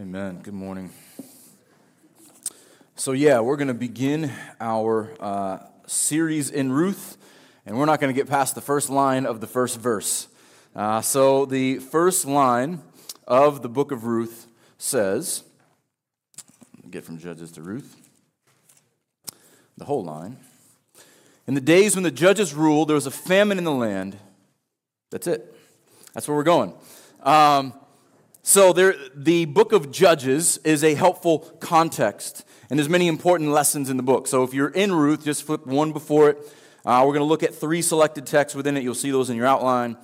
Amen. Good morning. So, yeah, we're going to begin our uh, series in Ruth, and we're not going to get past the first line of the first verse. Uh, so, the first line of the book of Ruth says, get from Judges to Ruth, the whole line. In the days when the judges ruled, there was a famine in the land. That's it. That's where we're going. Um, so there, the book of Judges is a helpful context, and there's many important lessons in the book. So if you're in Ruth, just flip one before it. Uh, we're going to look at three selected texts within it. You'll see those in your outline.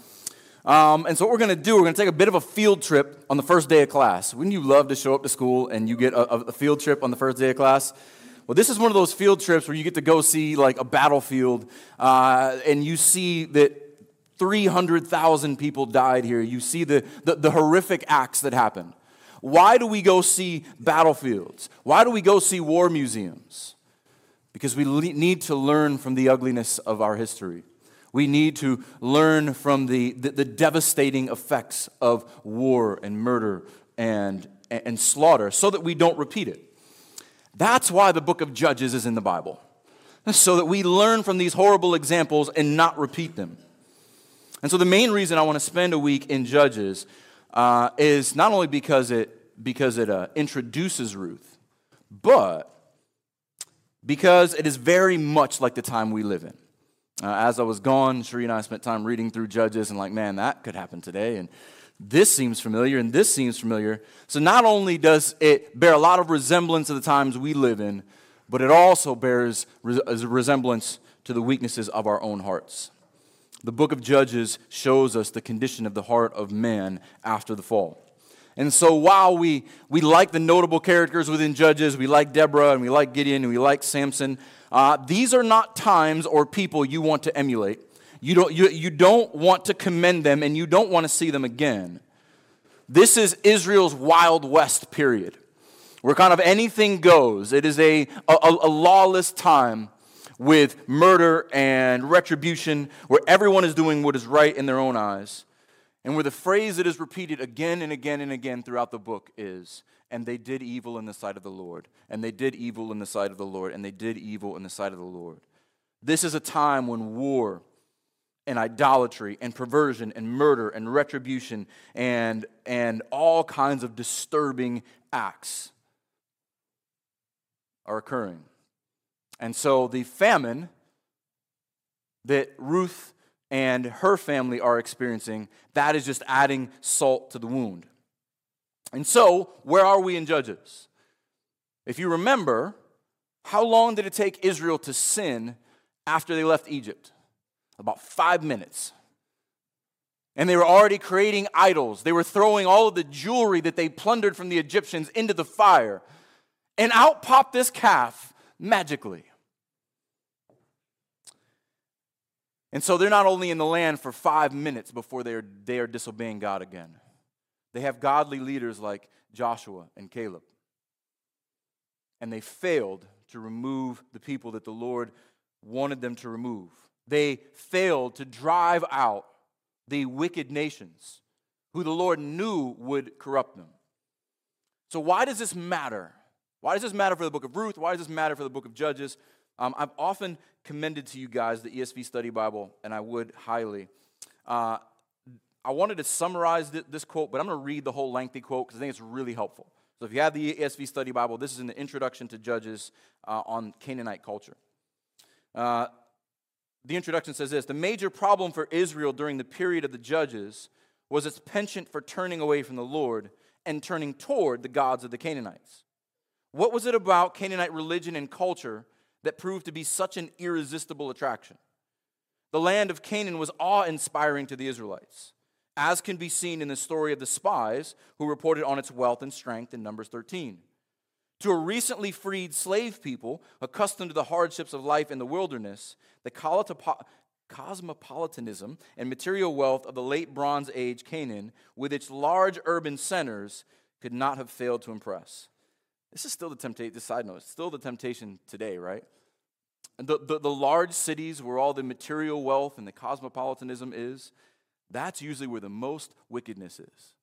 Um, and so what we're going to do, we're going to take a bit of a field trip on the first day of class. Wouldn't you love to show up to school and you get a, a field trip on the first day of class? Well, this is one of those field trips where you get to go see like a battlefield, uh, and you see that 300,000 people died here. You see the, the, the horrific acts that happened. Why do we go see battlefields? Why do we go see war museums? Because we le- need to learn from the ugliness of our history. We need to learn from the, the, the devastating effects of war and murder and, and slaughter so that we don't repeat it. That's why the book of Judges is in the Bible, so that we learn from these horrible examples and not repeat them. And so, the main reason I want to spend a week in Judges uh, is not only because it, because it uh, introduces Ruth, but because it is very much like the time we live in. Uh, as I was gone, Sheree and I spent time reading through Judges and, like, man, that could happen today. And this seems familiar and this seems familiar. So not only does it bear a lot of resemblance to the times we live in, but it also bears resemblance to the weaknesses of our own hearts. The book of Judges shows us the condition of the heart of man after the fall. And so while we, we like the notable characters within Judges, we like Deborah and we like Gideon and we like Samson, uh, these are not times or people you want to emulate. You don't, you, you don't want to commend them and you don't want to see them again. This is Israel's Wild West period, where kind of anything goes. It is a, a, a lawless time with murder and retribution, where everyone is doing what is right in their own eyes. And where the phrase that is repeated again and again and again throughout the book is, and they did evil in the sight of the Lord, and they did evil in the sight of the Lord, and they did evil in the sight of the Lord. This is a time when war and idolatry and perversion and murder and retribution and, and all kinds of disturbing acts are occurring. And so the famine that Ruth and her family are experiencing, that is just adding salt to the wound. And so, where are we in Judges? If you remember, how long did it take Israel to sin after they left Egypt? about five minutes. And they were already creating idols. They were throwing all of the jewelry that they plundered from the Egyptians into the fire. And out popped this calf magically. And so they're not only in the land for five minutes before they are, they are disobeying God again. They have godly leaders like Joshua and Caleb. And they failed to remove the people that the Lord wanted them to remove they failed to drive out the wicked nations who the Lord knew would corrupt them. So, why does this matter? Why does this matter for the book of Ruth? Why does this matter for the book of Judges? Um, I've often commended to you guys the ESV Study Bible, and I would highly. Uh, I wanted to summarize this quote, but I'm going to read the whole lengthy quote because I think it's really helpful. So, if you have the ESV Study Bible, this is in the introduction to Judges uh, on Canaanite culture. Uh, the introduction says this The major problem for Israel during the period of the judges was its penchant for turning away from the Lord and turning toward the gods of the Canaanites. What was it about Canaanite religion and culture that proved to be such an irresistible attraction? The land of Canaan was awe inspiring to the Israelites, as can be seen in the story of the spies who reported on its wealth and strength in Numbers 13. To a recently freed slave people accustomed to the hardships of life in the wilderness, the cosmopolitanism and material wealth of the late Bronze Age Canaan, with its large urban centers, could not have failed to impress. This is still the temptation, this side note, it's still the temptation today, right? The, the, the large cities where all the material wealth and the cosmopolitanism is, that's usually where the most wickedness is.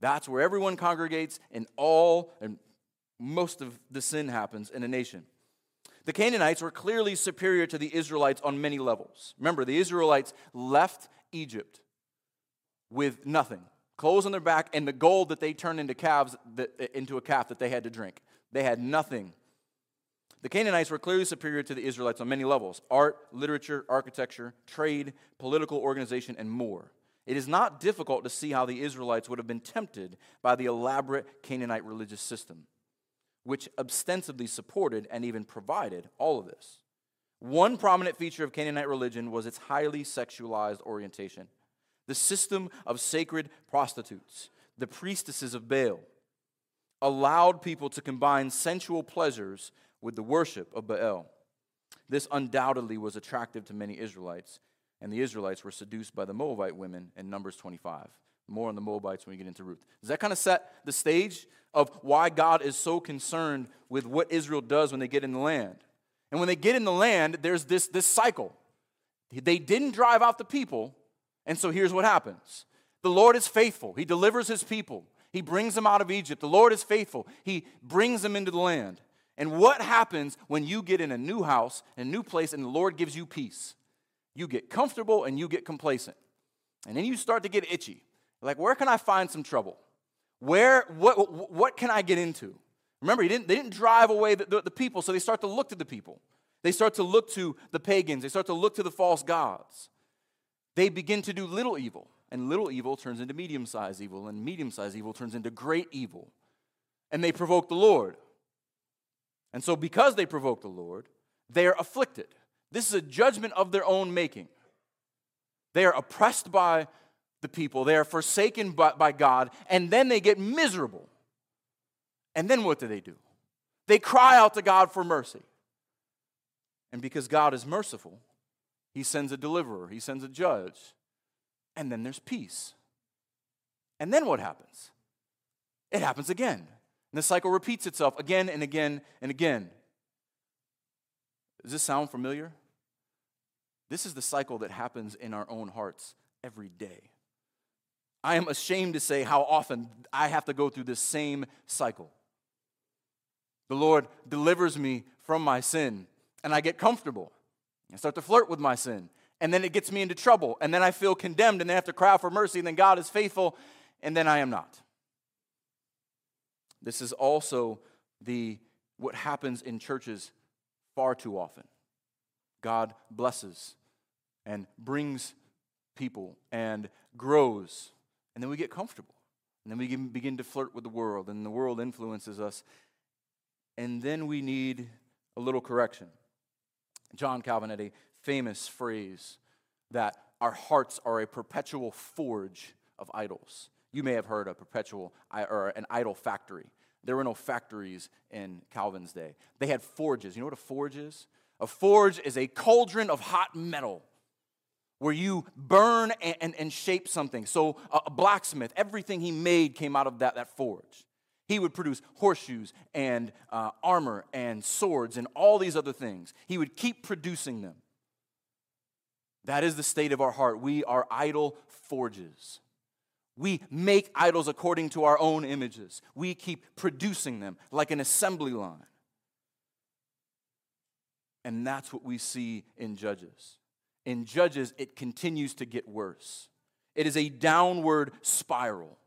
That's where everyone congregates and all and most of the sin happens in a nation. The Canaanites were clearly superior to the Israelites on many levels. Remember, the Israelites left Egypt with nothing clothes on their back and the gold that they turned into calves that, into a calf that they had to drink. They had nothing. The Canaanites were clearly superior to the Israelites on many levels art, literature, architecture, trade, political organization, and more. It is not difficult to see how the Israelites would have been tempted by the elaborate Canaanite religious system, which ostensibly supported and even provided all of this. One prominent feature of Canaanite religion was its highly sexualized orientation. The system of sacred prostitutes, the priestesses of Baal, allowed people to combine sensual pleasures with the worship of Baal. This undoubtedly was attractive to many Israelites, and the Israelites were seduced by the Moabite women in Numbers 25. More on the Moabites when we get into Ruth. Does that kind of set the stage of why God is so concerned with what Israel does when they get in the land? And when they get in the land, there's this, this cycle. They didn't drive out the people, and so here's what happens the Lord is faithful, He delivers His people, He brings them out of Egypt. The Lord is faithful, He brings them into the land. And what happens when you get in a new house, a new place, and the Lord gives you peace? You get comfortable and you get complacent. And then you start to get itchy. Like, where can I find some trouble? Where, what, what can I get into? Remember, he didn't, they didn't drive away the, the, the people, so they start to look to the people. They start to look to the pagans. They start to look to the false gods. They begin to do little evil, and little evil turns into medium sized evil, and medium sized evil turns into great evil. And they provoke the Lord. And so, because they provoke the Lord, they are afflicted. This is a judgment of their own making. They are oppressed by the people, they are forsaken by, by God, and then they get miserable. And then what do they do? They cry out to God for mercy. And because God is merciful, He sends a deliverer, He sends a judge, and then there's peace. And then what happens? It happens again. And the cycle repeats itself again and again and again. Does this sound familiar? This is the cycle that happens in our own hearts every day. I am ashamed to say how often I have to go through this same cycle. The Lord delivers me from my sin, and I get comfortable. I start to flirt with my sin, and then it gets me into trouble, and then I feel condemned, and then I have to cry out for mercy, and then God is faithful, and then I am not. This is also the what happens in churches far too often. God blesses and brings people and grows, and then we get comfortable. And then we begin to flirt with the world, and the world influences us. And then we need a little correction. John Calvin had a famous phrase that our hearts are a perpetual forge of idols. You may have heard a perpetual or an idol factory. There were no factories in Calvin's day. They had forges. You know what a forge is? A forge is a cauldron of hot metal where you burn and, and, and shape something. So, a blacksmith, everything he made came out of that, that forge. He would produce horseshoes and uh, armor and swords and all these other things. He would keep producing them. That is the state of our heart. We are idol forges. We make idols according to our own images. We keep producing them like an assembly line. And that's what we see in Judges. In Judges, it continues to get worse. It is a downward spiral.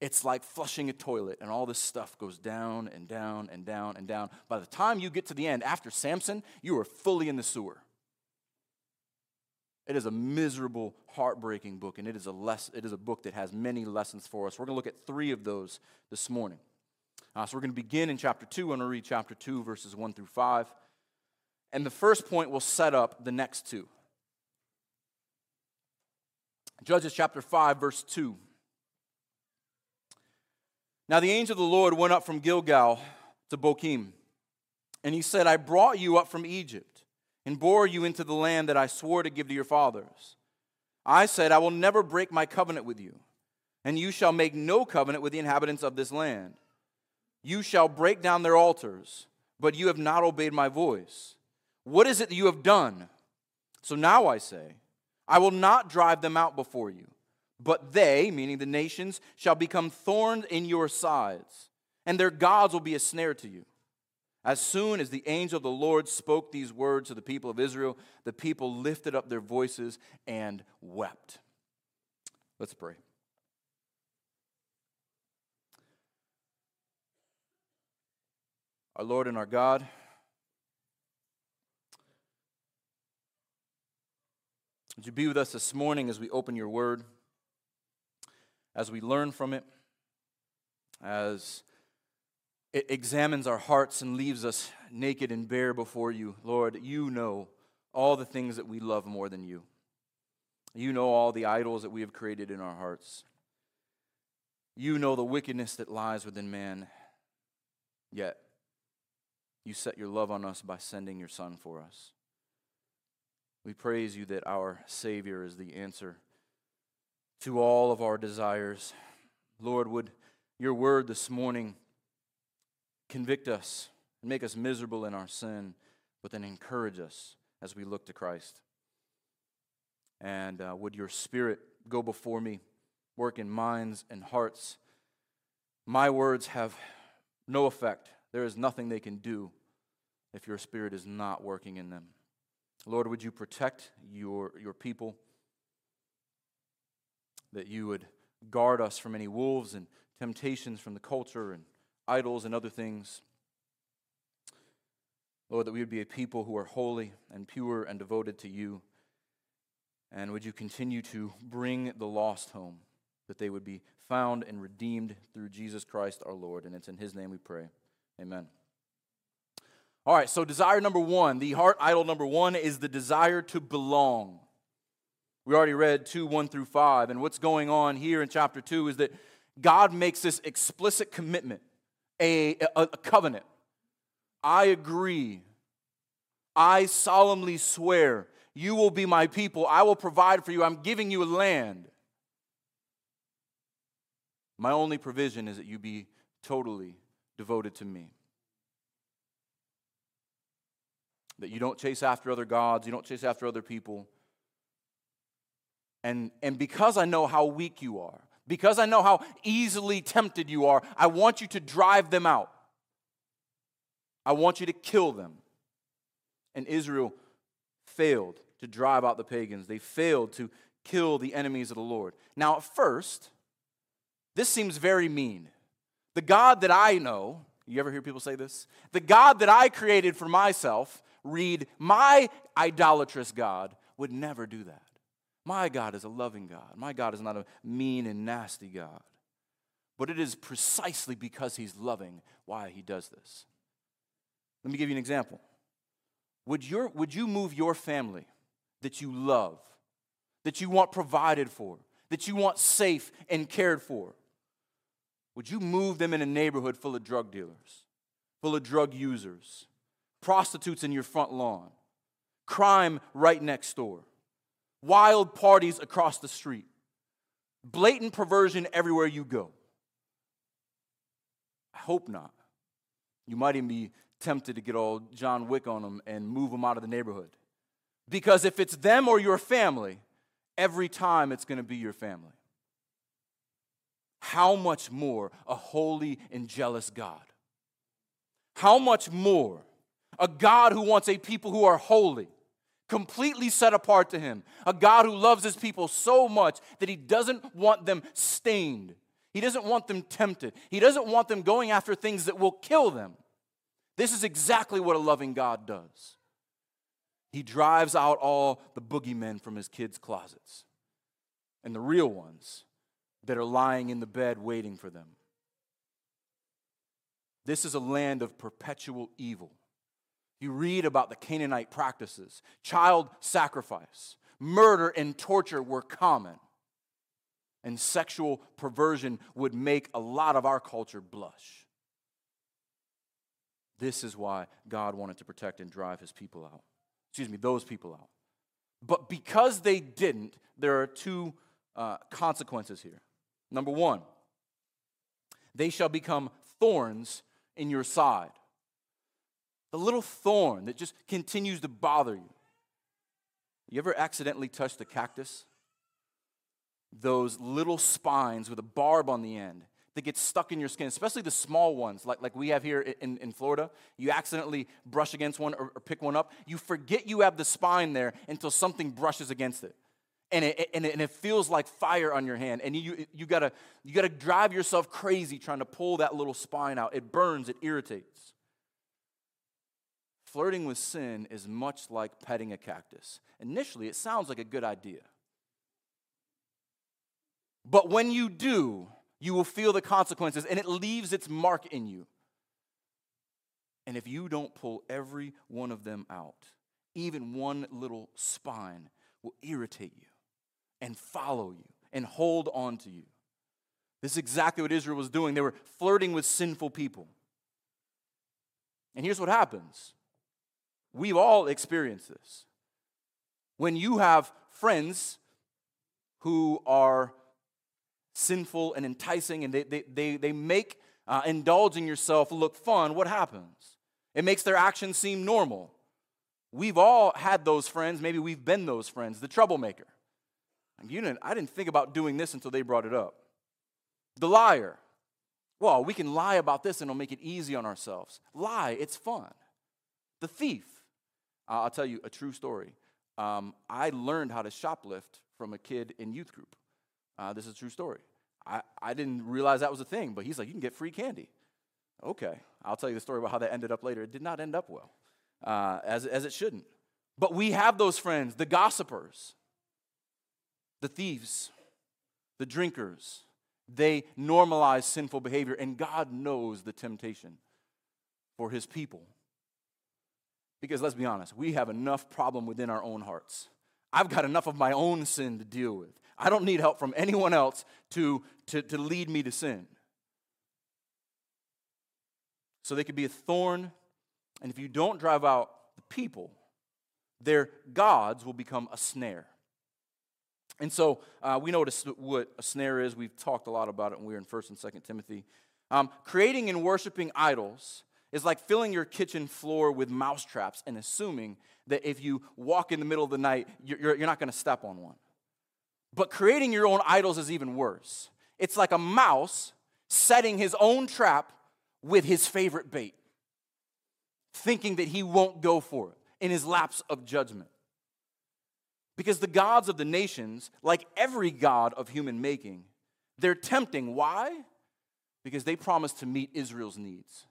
It's like flushing a toilet, and all this stuff goes down and down and down and down. By the time you get to the end, after Samson, you are fully in the sewer. It is a miserable, heartbreaking book, and it is a, less, it is a book that has many lessons for us. We're going to look at three of those this morning. Uh, so we're going to begin in chapter 2. I'm going to read chapter 2, verses 1 through 5. And the first point will set up the next two. Judges chapter 5, verse 2. Now the angel of the Lord went up from Gilgal to Bochim, and he said, I brought you up from Egypt and bore you into the land that I swore to give to your fathers. I said, I will never break my covenant with you, and you shall make no covenant with the inhabitants of this land. You shall break down their altars, but you have not obeyed my voice. What is it that you have done? So now I say, I will not drive them out before you, But they, meaning the nations, shall become thorns in your sides, and their gods will be a snare to you. As soon as the angel of the Lord spoke these words to the people of Israel, the people lifted up their voices and wept. Let's pray. Our Lord and our God, would you be with us this morning as we open your word? As we learn from it, as it examines our hearts and leaves us naked and bare before you. Lord, you know all the things that we love more than you. You know all the idols that we have created in our hearts. You know the wickedness that lies within man. Yet, you set your love on us by sending your Son for us. We praise you that our Savior is the answer to all of our desires. Lord, would your word this morning convict us and make us miserable in our sin, but then encourage us as we look to Christ. And uh, would your spirit go before me, work in minds and hearts. My words have no effect. There is nothing they can do if your spirit is not working in them. Lord, would you protect your, your people? That you would guard us from any wolves and temptations from the culture and idols and other things. Lord, that we would be a people who are holy and pure and devoted to you. And would you continue to bring the lost home, that they would be found and redeemed through Jesus Christ our Lord. And it's in his name we pray. Amen. All right, so desire number one, the heart idol number one is the desire to belong. We already read 2 1 through 5. And what's going on here in chapter 2 is that God makes this explicit commitment, a, a, a covenant. I agree. I solemnly swear, you will be my people. I will provide for you. I'm giving you a land. My only provision is that you be totally devoted to me. That you don't chase after other gods, you don't chase after other people and, and because I know how weak you are, because I know how easily tempted you are, I want you to drive them out. I want you to kill them. And Israel failed to drive out the pagans, they failed to kill the enemies of the Lord. Now, at first, this seems very mean. The God that I know, you ever hear people say this? The God that I created for myself, read, my idolatrous God, would never do that. My God is a loving God. My God is not a mean and nasty God. But it is precisely because He's loving why He does this. Let me give you an example. Would, your, would you move your family that you love, that you want provided for, that you want safe and cared for? Would you move them in a neighborhood full of drug dealers, full of drug users, prostitutes in your front lawn, crime right next door? Wild parties across the street, blatant perversion everywhere you go. I hope not. You might even be tempted to get all John Wick on them and move them out of the neighborhood. Because if it's them or your family, every time it's going to be your family. How much more a holy and jealous God? How much more a God who wants a people who are holy, completely set apart to Him. A God who loves His people so much that He doesn't want them stained. He doesn't want them tempted. He doesn't want them going after things that will kill them. This is exactly what a loving God does. He drives out all the boogeymen from his kids' closets and the real ones that are lying in the bed waiting for them. This is a land of perpetual evil. You read about the Canaanite practices. Child sacrifice, murder, and torture were common. And sexual perversion would make a lot of our culture blush. This is why God wanted to protect and drive his people out. Excuse me, those people out. But because they didn't, there are two uh, consequences here. Number one, they shall become thorns in your side the little thorn that just continues to bother you. You ever accidentally touched a cactus? those little spines with a barb on the end that get stuck in your skin, especially the small ones, like, like we have here in, in Florida. You accidentally brush against one or, or pick one up. You forget you have the spine there until something brushes against it. And it, and it, and it feels like fire on your hand. And you, you, gotta, you gotta drive yourself crazy trying to pull that little spine out. It burns, it irritates. Flirting with sin is much like petting a cactus. Initially, it sounds like a good idea. But when you do, you will feel the consequences, and it leaves its mark in you. And if you don't pull every one of them out, even one little spine will irritate you and follow you and hold on to you. This is exactly what Israel was doing. They were flirting with sinful people. And here's what happens we've all experienced this. When you have friends who are sinful and enticing, and they, they, they, they make uh, indulging yourself look fun, what happens? It makes their actions seem normal. We've all had those friends, maybe we've been those friends, the troublemaker. You didn't, I didn't think about doing this until they brought it up. The liar. Well, we can lie about this and it'll make it easy on ourselves. Lie, it's fun. The thief. I'll tell you a true story. Um, I learned how to shoplift from a kid in youth group. Uh, this is a true story. I, I didn't realize that was a thing, but he's like, you can get free candy. Okay, I'll tell you the story about how that ended up later. It did not end up well, uh, as, as it shouldn't. But we have those friends, the gossipers, the thieves, the drinkers. They normalize sinful behavior, and God knows the temptation for his people. Because let's be honest, we have enough problem within our own hearts. I've got enough of my own sin to deal with. I don't need help from anyone else to, to, to lead me to sin. So they could be a thorn, and if you don't drive out the people, their gods will become a snare. And so uh, we know what a, what a, snare is. We've talked a lot about it when we were in 1st and 2nd Timothy. Um, creating and worshiping idols is like filling your kitchen floor with mouse traps and assuming that if you walk in the middle of the night, you're, you're not going to step on one. But creating your own idols is even worse. It's like a mouse setting his own trap with his favorite bait, thinking that he won't go for it in his lapse of judgment. Because the gods of the nations, like every god of human making, they're tempting. Why? Because they promise to meet Israel's needs,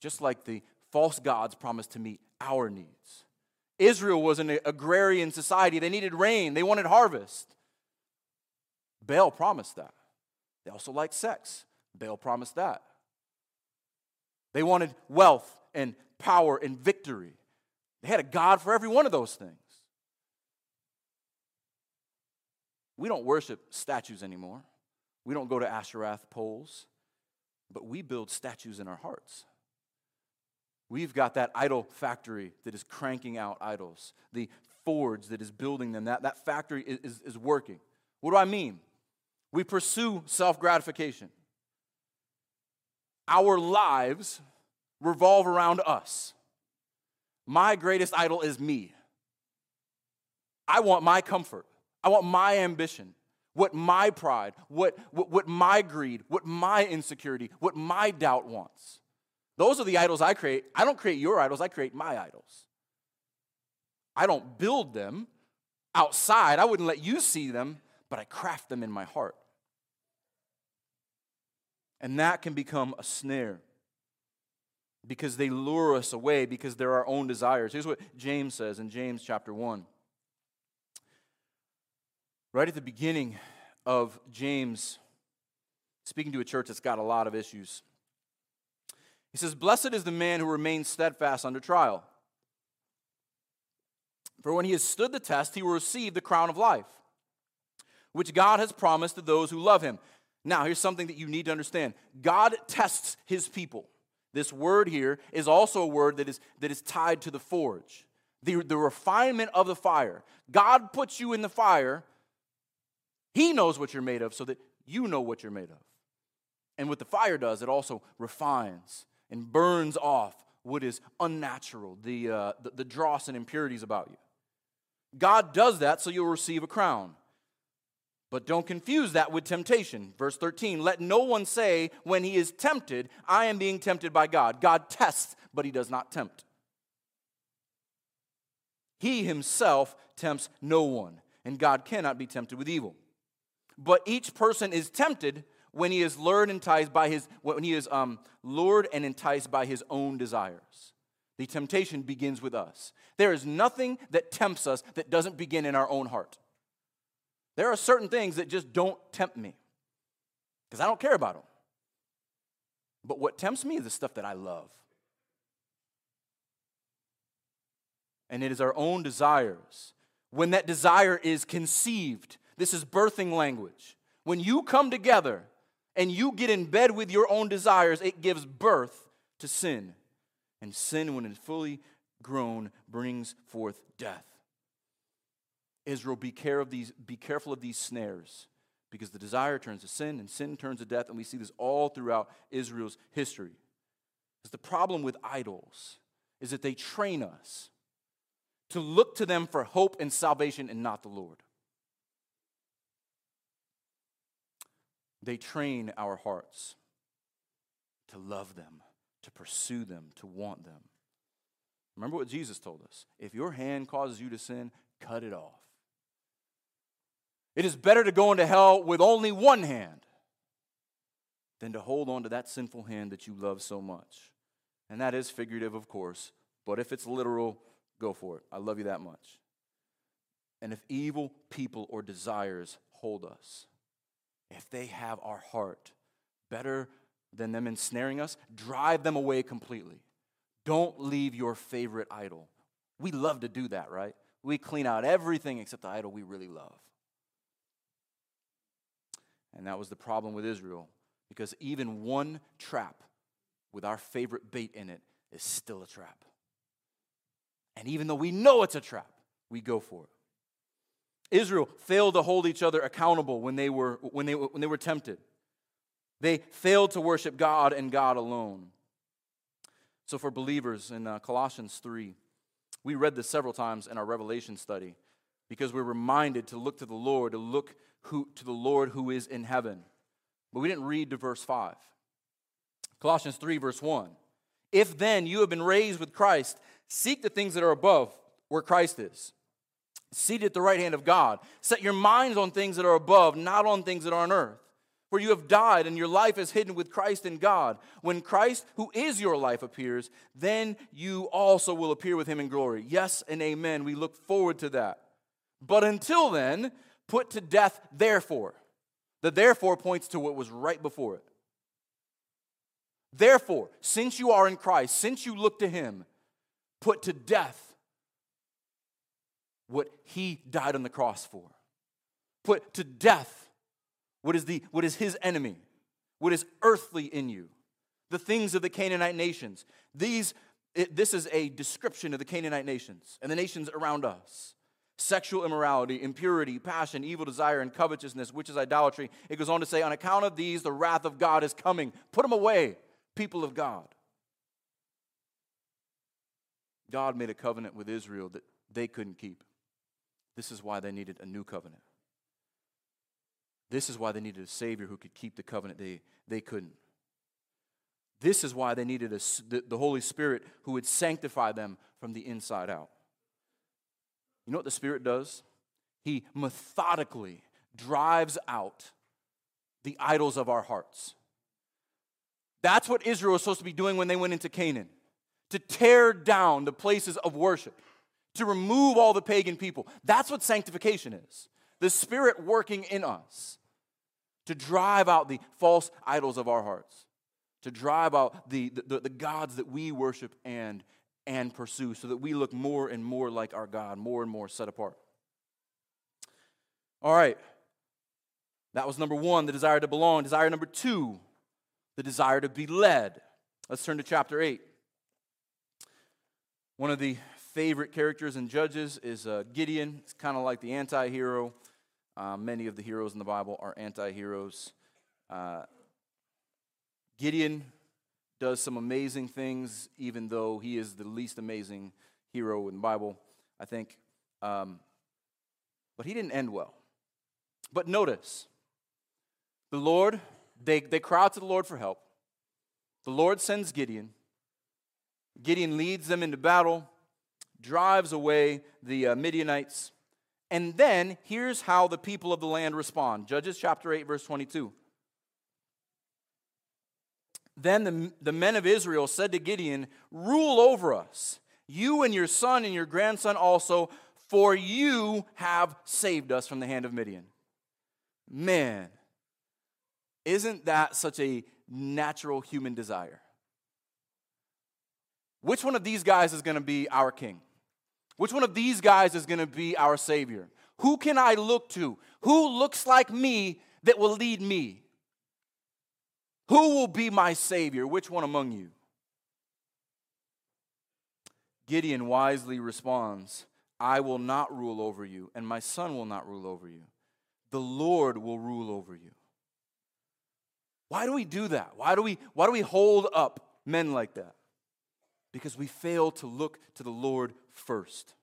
just like the false gods promised to meet our needs. Israel was an agrarian society. They needed rain, they wanted harvest. Baal promised that. They also liked sex. Baal promised that. They wanted wealth and power and victory. They had a God for every one of those things. We don't worship statues anymore. We don't go to Asheroth poles, but we build statues in our hearts. We've got that idol factory that is cranking out idols, the forge that is building them. That, that factory is, is, is working. What do I mean? We pursue self gratification. Our lives revolve around us. My greatest idol is me. I want my comfort. I want my ambition, what my pride, what, what, what my greed, what my insecurity, what my doubt wants. Those are the idols I create. I don't create your idols, I create my idols. I don't build them outside, I wouldn't let you see them, but I craft them in my heart. And that can become a snare because they lure us away because they're our own desires. Here's what James says in James chapter 1. Right at the beginning of James, speaking to a church that's got a lot of issues, he says, Blessed is the man who remains steadfast under trial. For when he has stood the test, he will receive the crown of life, which God has promised to those who love him. Now, here's something that you need to understand God tests his people. This word here is also a word that is, that is tied to the forge, the, the refinement of the fire. God puts you in the fire, He knows what you're made of so that you know what you're made of. And what the fire does, it also refines and burns off what is unnatural, the, uh, the, the dross and impurities about you. God does that so you'll receive a crown. But don't confuse that with temptation. Verse 13 Let no one say when he is tempted, I am being tempted by God. God tests, but he does not tempt. He himself tempts no one, and God cannot be tempted with evil. But each person is tempted when he is lured and enticed by his when he is um, lured and enticed by his own desires. The temptation begins with us. There is nothing that tempts us that doesn't begin in our own heart. There are certain things that just don't tempt me because I don't care about them. But what tempts me is the stuff that I love. And it is our own desires. When that desire is conceived, this is birthing language. When you come together and you get in bed with your own desires, it gives birth to sin. And sin, when it's fully grown, brings forth death. Israel, be, care of these, be careful of these snares because the desire turns to sin and sin turns to death. And we see this all throughout Israel's history. Because the problem with idols is that they train us to look to them for hope and salvation and not the Lord. They train our hearts to love them, to pursue them, to want them. Remember what Jesus told us if your hand causes you to sin, cut it off. It is better to go into hell with only one hand than to hold on to that sinful hand that you love so much. And that is figurative, of course, but if it's literal, go for it. I love you that much. And if evil people or desires hold us, if they have our heart better than them ensnaring us, drive them away completely. Don't leave your favorite idol. We love to do that, right? We clean out everything except the idol we really love. And that was the problem with Israel because even one trap with our favorite bait in it is still a trap. And even though we know it's a trap, we go for it. Israel failed to hold each other accountable when they were, when they, when they were tempted. They failed to worship God and God alone. So, for believers in uh, Colossians 3, we read this several times in our Revelation study because we're reminded to look to the Lord, to look who, to the Lord who is in heaven. But we didn't read to verse 5. Colossians 3, verse 1. If then you have been raised with Christ, seek the things that are above, where Christ is, seated at the right hand of God. Set your minds on things that are above, not on things that are on earth. For you have died, and your life is hidden with Christ in God. When Christ, who is your life, appears, then you also will appear with him in glory. Yes and amen. We look forward to that. But until then, put to death, therefore. The therefore points to what was right before it. Therefore, since you are in Christ, since you look to him, put to death what he died on the cross for. Put to death what is, the, what is his enemy, what is earthly in you, the things of the Canaanite nations. These, it, this is a description of the Canaanite nations and the nations around us sexual immorality, impurity, passion, evil desire, and covetousness, which is idolatry. It goes on to say, On account of these, the wrath of God is coming. Put them away, people of God. God made a covenant with Israel that they couldn't keep. This is why they needed a new covenant. This is why they needed a Savior who could keep the covenant they, they couldn't. This is why they needed a, the, the Holy Spirit who would sanctify them from the inside out. You know what the Spirit does? He methodically drives out the idols of our hearts. That's what Israel was supposed to be doing when they went into Canaan to tear down the places of worship, to remove all the pagan people. That's what sanctification is the Spirit working in us to drive out the false idols of our hearts, to drive out the, the, the gods that we worship and and pursue so that we look more and more like our God, more and more set apart. All right. That was number one, the desire to belong. Desire number two, the desire to be led. Let's turn to chapter 8. One of the favorite characters in Judges is uh, Gideon. It's kind of like the anti hero. Uh, many of the heroes in the Bible are anti heroes. Uh, Gideon does some amazing things, even though he is the least amazing hero in the Bible, I think. Um, but he didn't end well. But notice, the Lord, they, they cry out to the Lord for help. The Lord sends Gideon. Gideon leads them into battle, drives away the uh, Midianites. And then here's how the people of the land respond Judges chapter 8, verse 22. Then the, the men of Israel said to Gideon, Rule over us, you and your son and your grandson also, for you have saved us from the hand of Midian. Man, isn't that such a natural human desire? Which one of these guys is going to be our king? Which one of these guys is going to be our savior? Who can I look to? Who looks like me that will lead me? Who will be my Savior? Which one among you? Gideon wisely responds, I will not rule over you, and my son will not rule over you. The Lord will rule over you. Why do we do that? Why do we, why do we hold up men like that? Because we fail to look to the Lord first.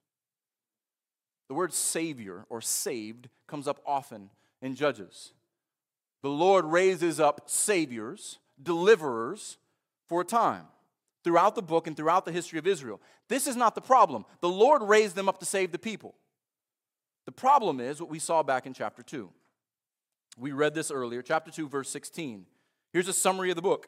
The word Savior or saved comes up often in Judges. The Lord raises up saviors, deliverers for a time throughout the book and throughout the history of Israel. This is not the problem. The Lord raised them up to save the people. The problem is what we saw back in chapter 2. We read this earlier, chapter 2, verse 16. Here's a summary of the book.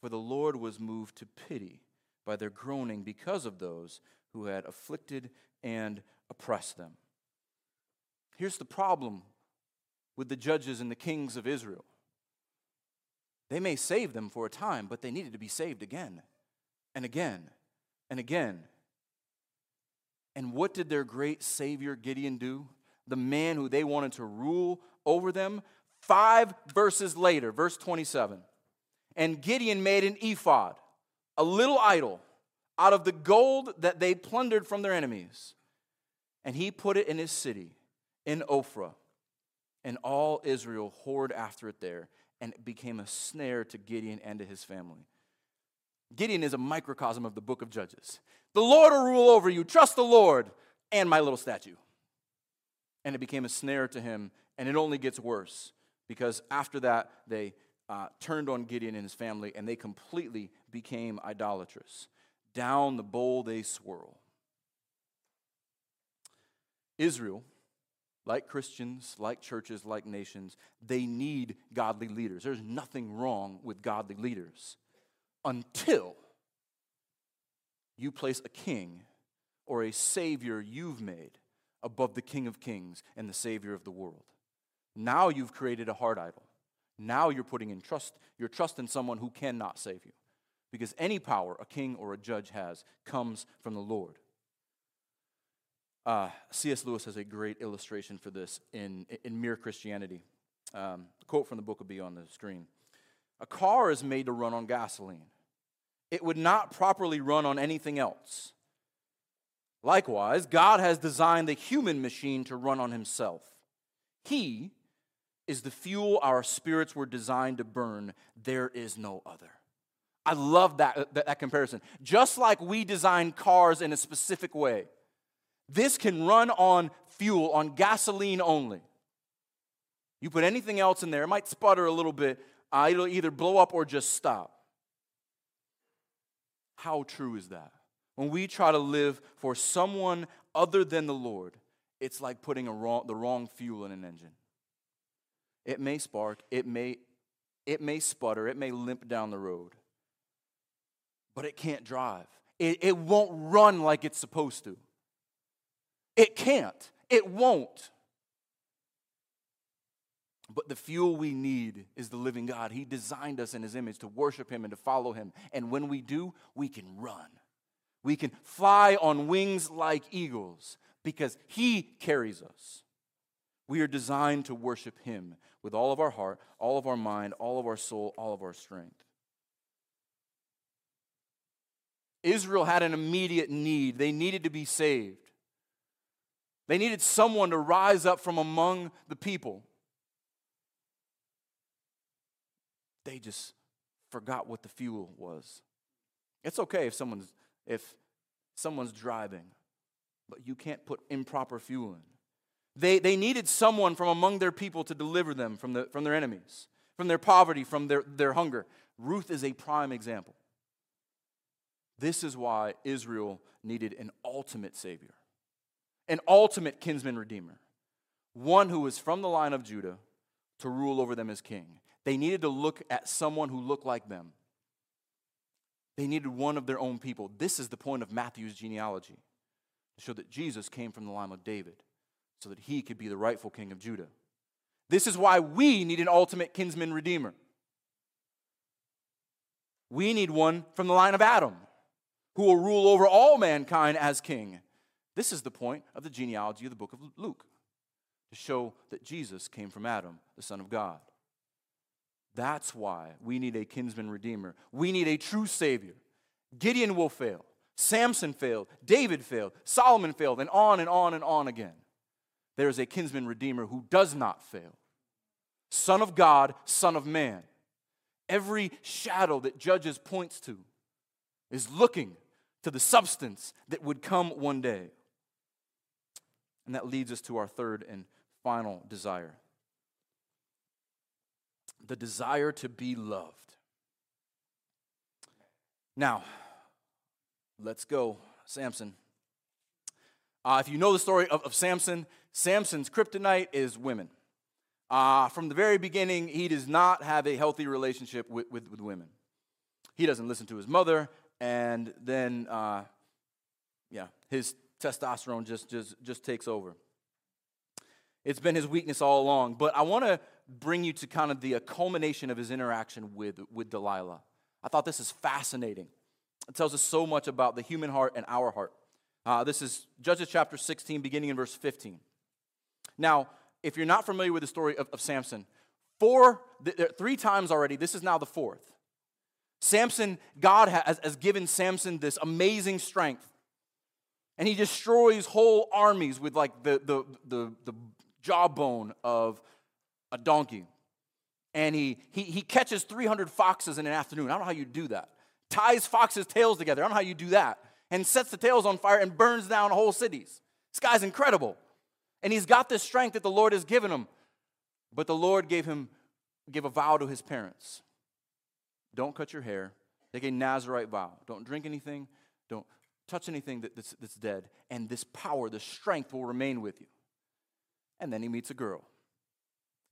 For the Lord was moved to pity by their groaning because of those who had afflicted and oppressed them. Here's the problem with the judges and the kings of Israel they may save them for a time, but they needed to be saved again and again and again. And what did their great Savior Gideon do? The man who they wanted to rule over them. Five verses later, verse 27. And Gideon made an ephod, a little idol, out of the gold that they plundered from their enemies. And he put it in his city, in Ophrah. And all Israel whored after it there and it became a snare to Gideon and to his family. Gideon is a microcosm of the book of Judges. The Lord will rule over you. Trust the Lord and my little statue. And it became a snare to him, and it only gets worse because after that, they uh, turned on Gideon and his family, and they completely became idolatrous. Down the bowl they swirl. Israel like Christians, like churches, like nations, they need godly leaders. There's nothing wrong with godly leaders until you place a king or a savior you've made above the King of Kings and the Savior of the world. Now you've created a heart idol. Now you're putting in trust, your trust in someone who cannot save you. Because any power a king or a judge has comes from the Lord. Uh, C.S. Lewis has a great illustration for this in, in Mere Christianity. Um, quote from the book will be on the screen. A car is made to run on gasoline. It would not properly run on anything else. Likewise, God has designed the human machine to run on himself. He is the fuel our spirits were designed to burn. There is no other. I love that, that, that comparison. Just like we design cars in a specific way, this can run on fuel, on gasoline only. You put anything else in there, it might sputter a little bit. Uh, it'll either blow up or just stop. How true is that? When we try to live for someone other than the Lord, it's like putting wrong, the wrong fuel in an engine. It may spark, it may, it may sputter, it may limp down the road, but it can't drive. It, it won't run like it's supposed to. It can't, it won't. But the fuel we need is the living God. He designed us in His image to worship Him and to follow Him. And when we do, we can run. We can fly on wings like eagles because He carries us. We are designed to worship Him with all of our heart, all of our mind, all of our soul, all of our strength. Israel had an immediate need. They needed to be saved. They needed someone to rise up from among the people. They just forgot what the fuel was. It's okay if someone's if someone's driving, but you can't put improper fuel in. They, they needed someone from among their people to deliver them from, the, from their enemies, from their poverty, from their, their hunger. Ruth is a prime example. This is why Israel needed an ultimate Savior, an ultimate kinsman redeemer, one who was from the line of Judah to rule over them as king. They needed to look at someone who looked like them. They needed one of their own people. This is the point of Matthew's genealogy to show that Jesus came from the line of David so that he could be the rightful king of Judah. This is why we need an ultimate kinsman redeemer. We need one from the line of Adam who will rule over all mankind as king. This is the point of the genealogy of the book of Luke to show that Jesus came from Adam, the Son of God. That's why we need a kinsman redeemer. We need a true Savior. Gideon will fail. Samson failed. David failed. Solomon failed. And on and on and on again there is a kinsman redeemer who does not fail. Son of God, Son of man. Every shadow that Judges points to is looking to the substance that would come one day. And that leads us to our third and final desire the desire to be loved. Now, let's go, Samson. Uh, if you know the story of, of Samson, Samson's kryptonite is women. Uh, from the very beginning, he does not have a healthy relationship with, with, with women. He doesn't listen to his mother, and then, uh, yeah, his testosterone just, just, just takes over. It's been his weakness all along. But I want to bring you to kind of the culmination of his interaction with, with Delilah. I thought this is fascinating. It tells us so much about the human heart and our heart. Uh, this is Judges chapter 16, beginning in verse 15. Now, if you're not familiar with the story of, of Samson, four, th- three times already, this is now the fourth. Samson, God has, has given Samson this amazing strength. And he destroys whole armies with like the, the, the, the jawbone of a donkey. And he, he, he catches 300 foxes in an afternoon. I don't know how you do that. Ties foxes' tails together. I don't know how you do that. And sets the tails on fire and burns down whole cities. This guy's incredible. And he's got this strength that the Lord has given him. But the Lord gave him gave a vow to his parents. Don't cut your hair. Take a Nazarite vow. Don't drink anything. Don't touch anything that, that's, that's dead. And this power, this strength will remain with you. And then he meets a girl,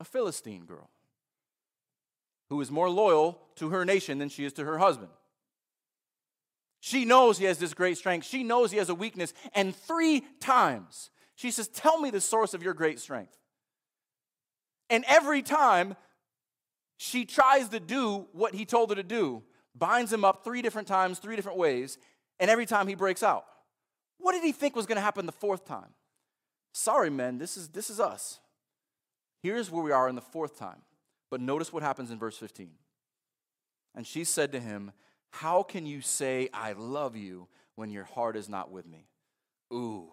a Philistine girl, who is more loyal to her nation than she is to her husband. She knows he has this great strength. She knows he has a weakness. And three times she says, Tell me the source of your great strength. And every time she tries to do what he told her to do, binds him up three different times, three different ways, and every time he breaks out. What did he think was going to happen the fourth time? Sorry, men, this is, this is us. Here's where we are in the fourth time. But notice what happens in verse 15. And she said to him, How can you say, I love you, when your heart is not with me? Ooh,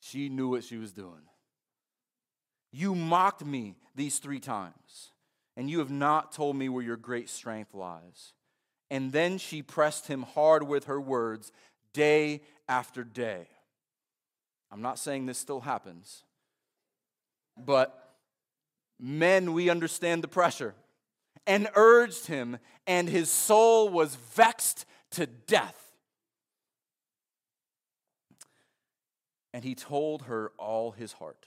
she knew what she was doing. You mocked me these three times, and you have not told me where your great strength lies. And then she pressed him hard with her words day after day. I'm not saying this still happens, but men, we understand the pressure. And urged him, and his soul was vexed to death. And he told her all his heart.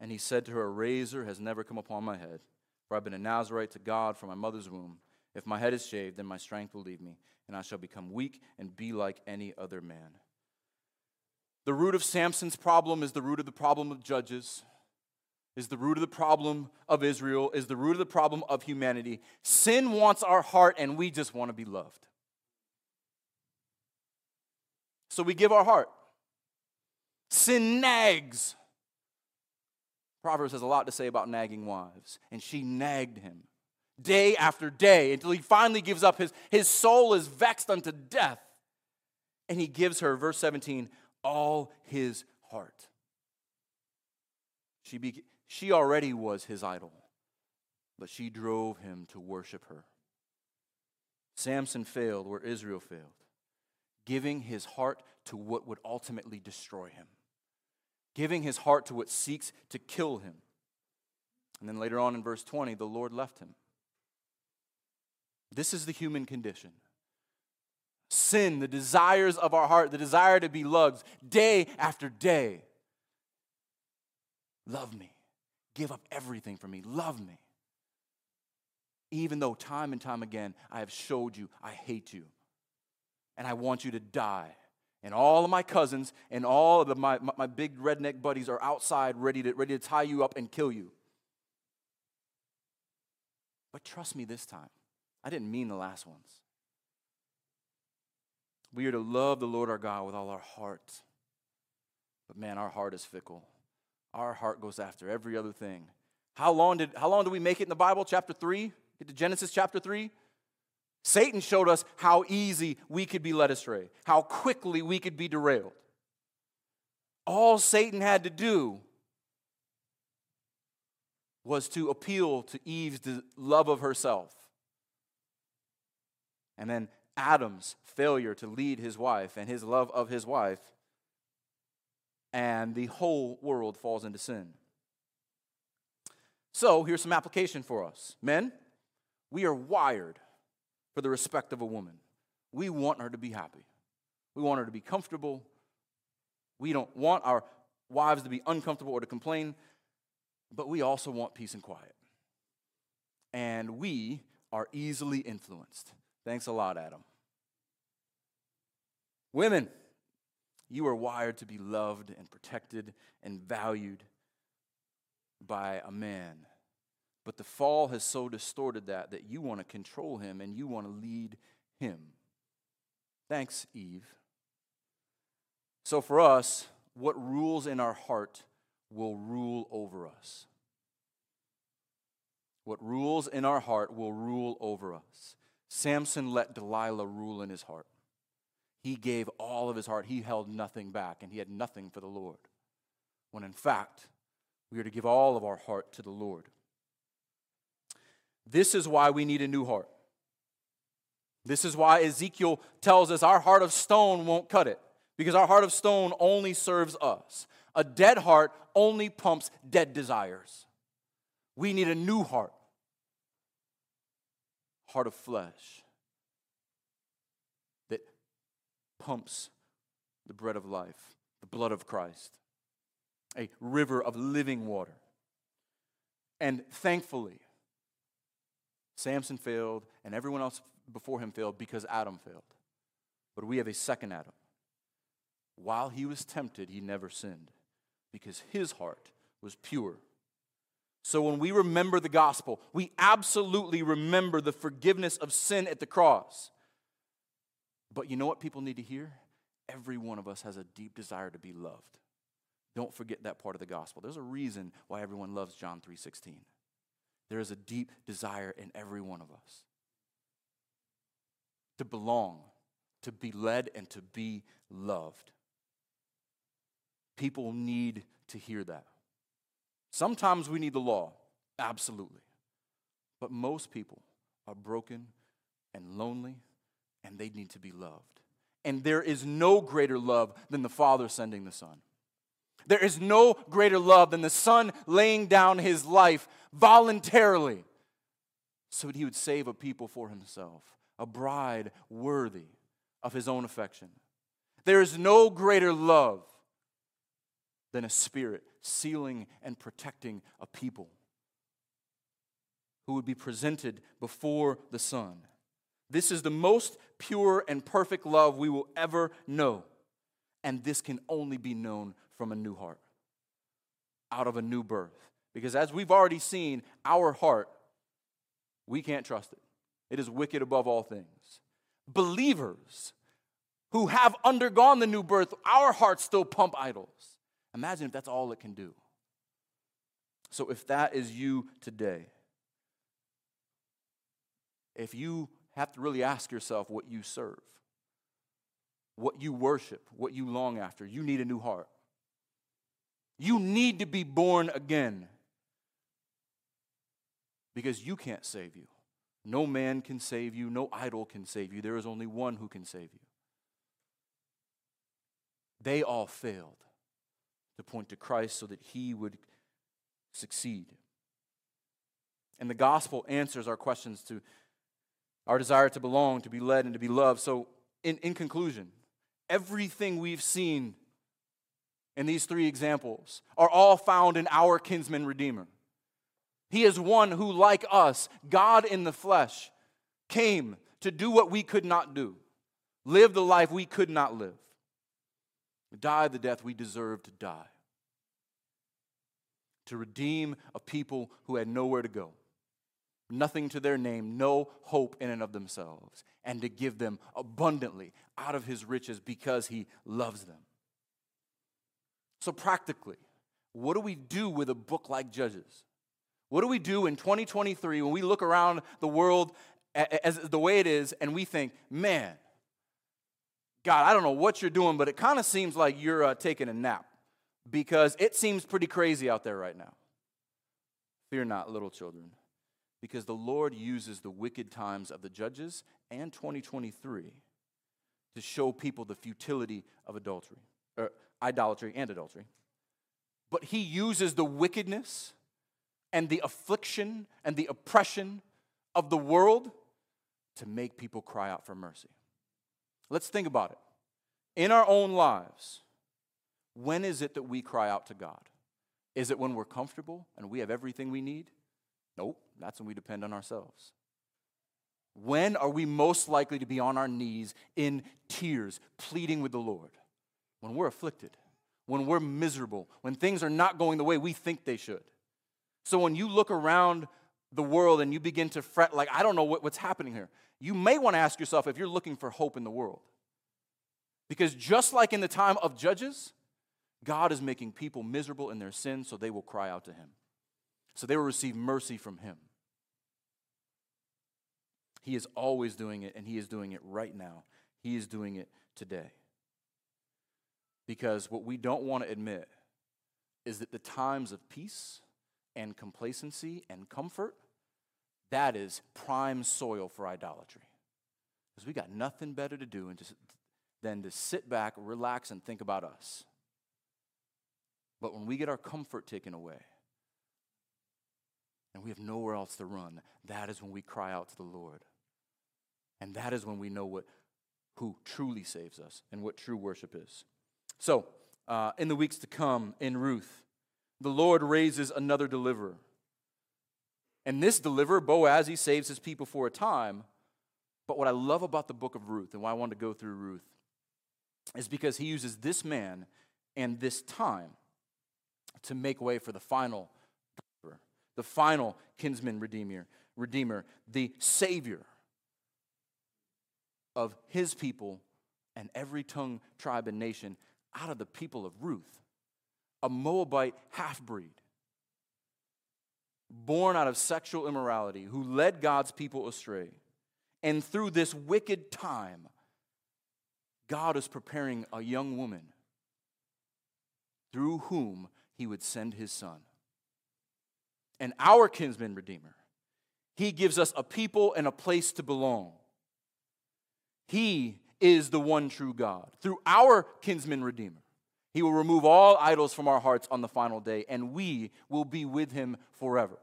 And he said to her, A razor has never come upon my head, for I've been a Nazarite to God from my mother's womb. If my head is shaved, then my strength will leave me, and I shall become weak and be like any other man. The root of Samson's problem is the root of the problem of Judges, is the root of the problem of Israel, is the root of the problem of humanity. Sin wants our heart, and we just want to be loved. So we give our heart. Sin nags Proverbs has a lot to say about nagging wives, and she nagged him day after day until he finally gives up. His, his soul is vexed unto death. And he gives her, verse 17, all his heart. She, be, she already was his idol, but she drove him to worship her. Samson failed where Israel failed, giving his heart to what would ultimately destroy him, giving his heart to what seeks to kill him. And then later on in verse 20, the Lord left him. This is the human condition. Sin, the desires of our heart, the desire to be loved day after day. Love me. Give up everything for me. Love me. Even though time and time again I have showed you I hate you and I want you to die. And all of my cousins and all of the, my, my big redneck buddies are outside ready to, ready to tie you up and kill you. But trust me this time. I didn't mean the last ones. We are to love the Lord our God with all our heart. But man, our heart is fickle. Our heart goes after every other thing. How long did how long did we make it in the Bible? Chapter 3? Get to Genesis chapter 3? Satan showed us how easy we could be led astray, how quickly we could be derailed. All Satan had to do was to appeal to Eve's love of herself. And then Adam's failure to lead his wife and his love of his wife, and the whole world falls into sin. So here's some application for us. Men, we are wired for the respect of a woman. We want her to be happy. We want her to be comfortable. We don't want our wives to be uncomfortable or to complain, but we also want peace and quiet. And we are easily influenced. Thanks a lot, Adam. Women, you are wired to be loved and protected and valued by a man. But the fall has so distorted that that you want to control him and you want to lead him. Thanks, Eve. So for us, what rules in our heart will rule over us. What rules in our heart will rule over us. Samson let Delilah rule in his heart. He gave all of his heart. He held nothing back, and he had nothing for the Lord. When in fact, we are to give all of our heart to the Lord. This is why we need a new heart. This is why Ezekiel tells us our heart of stone won't cut it, because our heart of stone only serves us. A dead heart only pumps dead desires. We need a new heart heart of flesh that pumps the bread of life, the blood of Christ, a river of living water. And thankfully, Samson failed and everyone else before him failed because Adam failed. But we have a second Adam. While he was tempted, he never sinned because his heart was pure so when we remember the gospel, we absolutely remember the forgiveness of sin at the cross. But you know what people need to hear? Every one of us has a deep desire to be loved. Don't forget that part of the gospel. There's a reason why everyone loves John 3:16. There is a deep desire in every one of us to belong, to be led and to be loved. People need to hear that. Sometimes we need the law, absolutely. But most people are broken and lonely, and they need to be loved. And there is no greater love than the Father sending the Son. There is no greater love than the Son laying down his life voluntarily so that he would save a people for himself, a bride worthy of his own affection. There is no greater love than a spirit sealing and protecting a people who would be presented before the Son. This is the most pure and perfect love we will ever know. And this can only be known from a new heart, out of a new birth. Because as we've already seen, our heart, we can't trust it. It is wicked above all things. Believers who have undergone the new birth, our hearts still pump idols. Imagine if that's all it can do. So if that is you today, if you have to really ask yourself what you serve, what you worship, what you long after, you need a new heart. You need to be born again because you can't save you. No man can save you, no idol can save you. There is only one who can save you. They all failed to point to Christ so that he would succeed. And the gospel answers our questions to our desire to belong, to be led, and to be loved. So, in, in conclusion, everything we've seen in these three examples are all found in our kinsman redeemer. He is one who, like us, God in the flesh, came to do what we could not do, live the life we could not live, die the death we deserved to die, to redeem a people who had nowhere to go, nothing to their name, no hope in and of themselves, and to give them abundantly out of his riches because he loves them. So, practically, what do we do with a book like Judges? What do we do in 2023 when we look around the world as the way it is and we think, man, God, I don't know what you're doing, but it kind of seems like you're uh, taking a nap because it seems pretty crazy out there right now. Fear not, little children, because the Lord uses the wicked times of the judges and 2023 to show people the futility of adultery, or idolatry and adultery. But He uses the wickedness and the affliction and the oppression of the world to make people cry out for mercy. Let's think about it. In our own lives, when is it that we cry out to God? Is it when we're comfortable and we have everything we need? Nope, that's when we depend on ourselves. When are we most likely to be on our knees in tears, pleading with the Lord? When we're afflicted, when we're miserable, when things are not going the way we think they should. So when you look around the world and you begin to fret, like, I don't know what, what's happening here, you may want to ask yourself if you're looking for hope in the world. Because just like in the time of Judges, God is making people miserable in their sin so they will cry out to Him. So they will receive mercy from Him. He is always doing it, and He is doing it right now. He is doing it today. Because what we don't want to admit is that the times of peace and complacency and comfort, that is prime soil for idolatry. Because we got nothing better to do than to sit back, relax, and think about us. But when we get our comfort taken away and we have nowhere else to run, that is when we cry out to the Lord. And that is when we know what, who truly saves us and what true worship is. So, uh, in the weeks to come, in Ruth, the Lord raises another deliverer. And this deliverer, Boaz, he saves his people for a time. But what I love about the book of Ruth and why I want to go through Ruth is because he uses this man and this time to make way for the final the final kinsman redeemer, redeemer, the savior of his people and every tongue, tribe, and nation out of the people of Ruth a Moabite half breed, born out of sexual immorality, who led God's people astray. And through this wicked time, God is preparing a young woman through whom he would send his son. And our kinsman redeemer, he gives us a people and a place to belong. He is the one true God. Through our kinsman redeemer, he will remove all idols from our hearts on the final day, and we will be with him forever.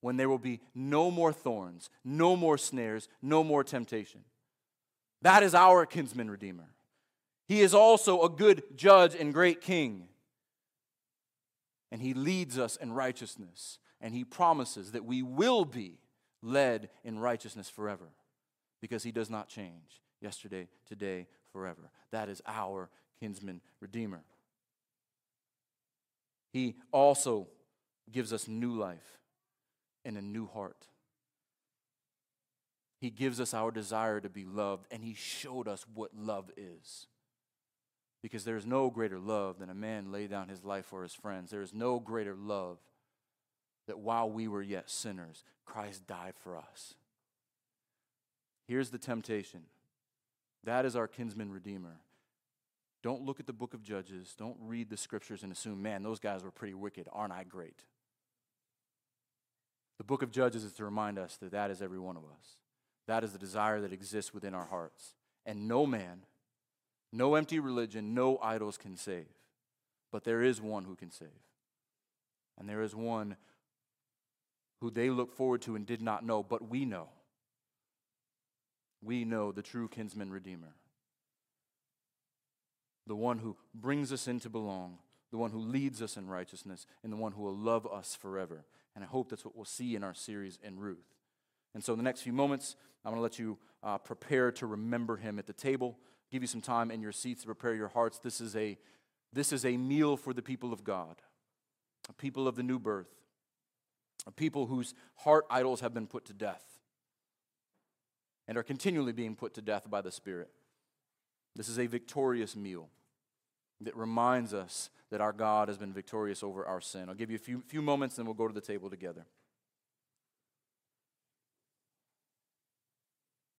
When there will be no more thorns, no more snares, no more temptation. That is our kinsman redeemer. He is also a good judge and great king. And he leads us in righteousness, and he promises that we will be led in righteousness forever because he does not change yesterday, today, forever. That is our kinsman redeemer. He also gives us new life and a new heart. He gives us our desire to be loved, and He showed us what love is. Because there is no greater love than a man lay down his life for his friends. There is no greater love that while we were yet sinners, Christ died for us. Here's the temptation that is our kinsman redeemer. Don't look at the book of Judges. Don't read the scriptures and assume, man, those guys were pretty wicked. Aren't I great? The book of Judges is to remind us that that is every one of us. That is the desire that exists within our hearts. And no man, no empty religion, no idols can save. But there is one who can save. And there is one who they look forward to and did not know, but we know. We know the true kinsman redeemer. The one who brings us in to belong, the one who leads us in righteousness, and the one who will love us forever. And I hope that's what we'll see in our series in Ruth. And so, in the next few moments, I'm going to let you uh, prepare to remember him at the table, give you some time in your seats to prepare your hearts. This is a, this is a meal for the people of God, a people of the new birth, a people whose heart idols have been put to death and are continually being put to death by the Spirit. This is a victorious meal that reminds us that our God has been victorious over our sin. I'll give you a few, few moments and we'll go to the table together.